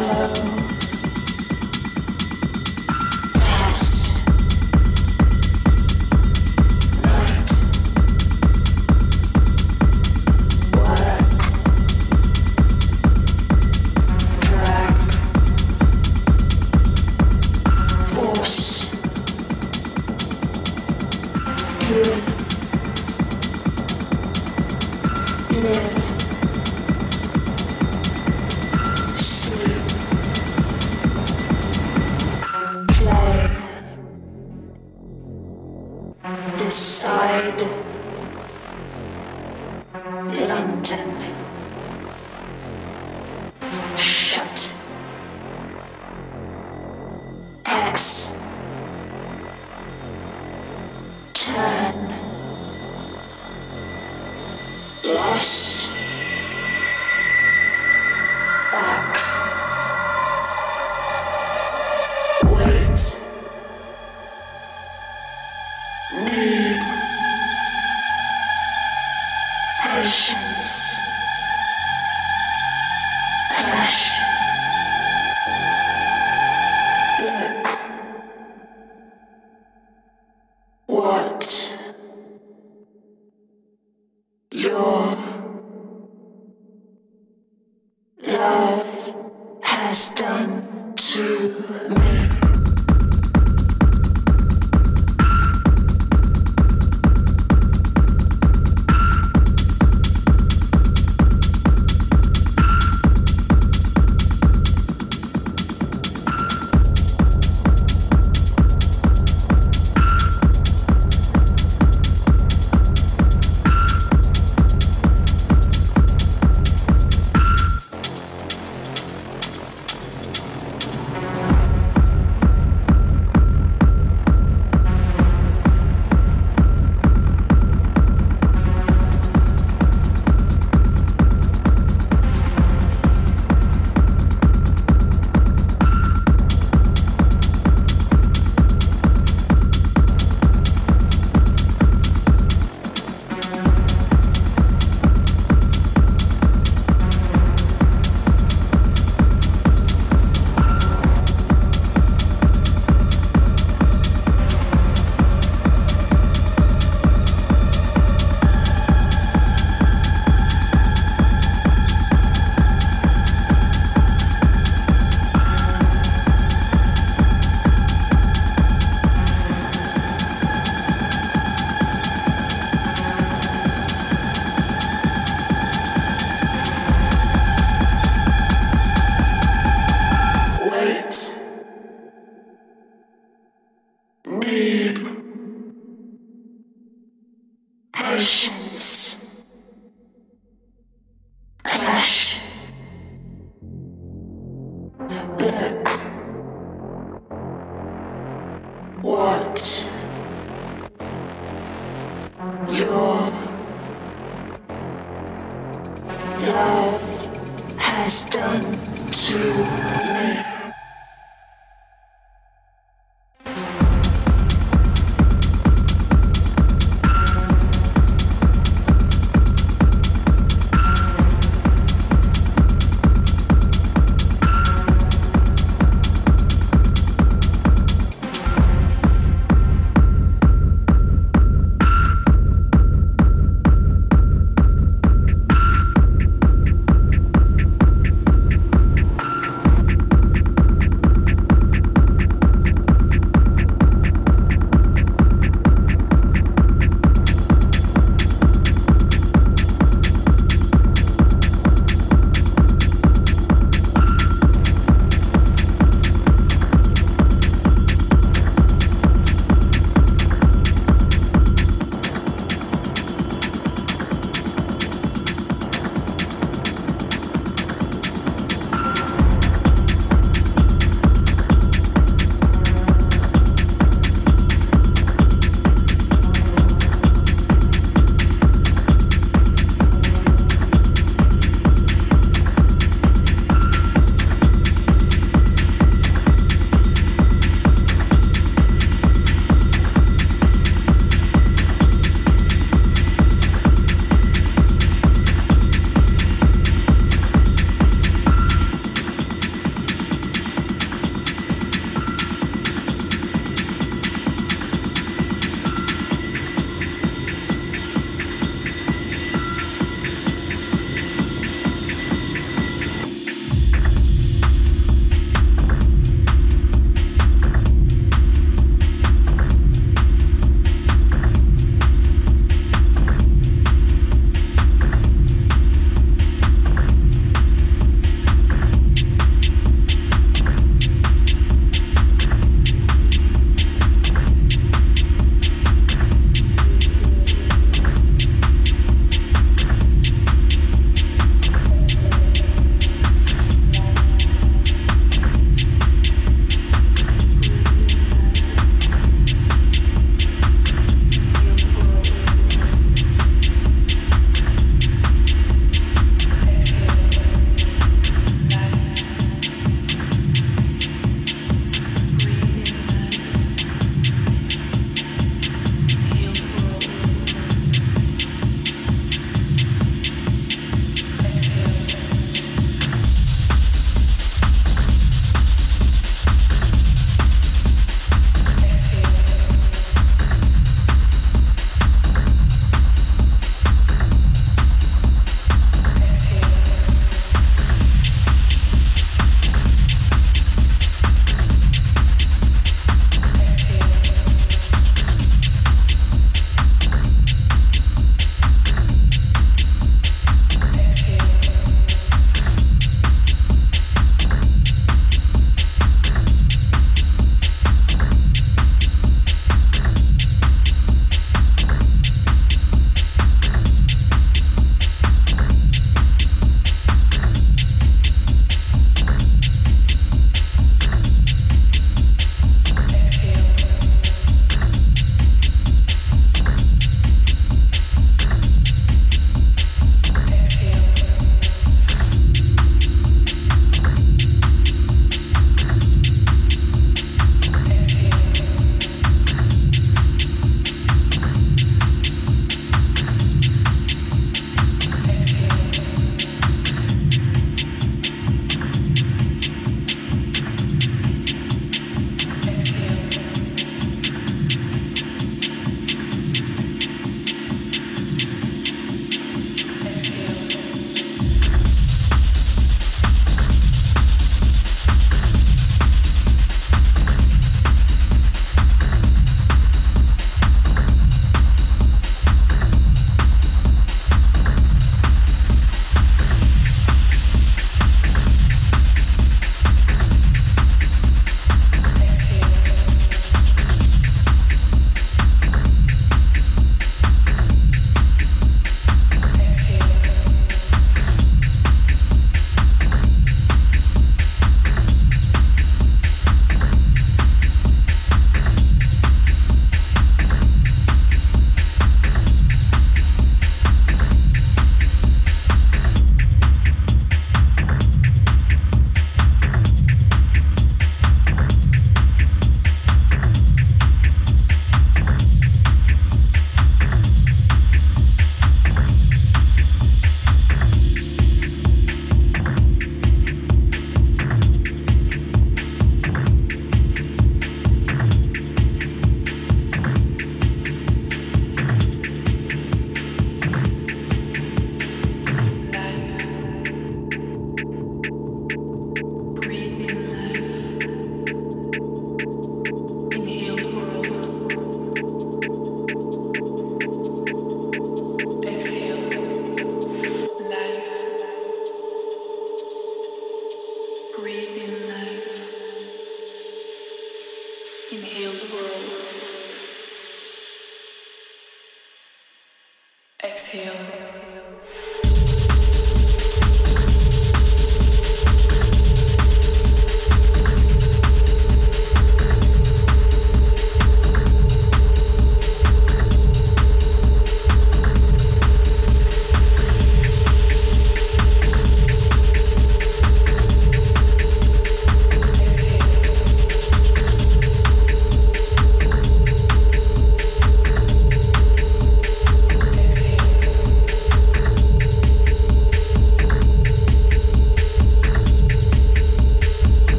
love.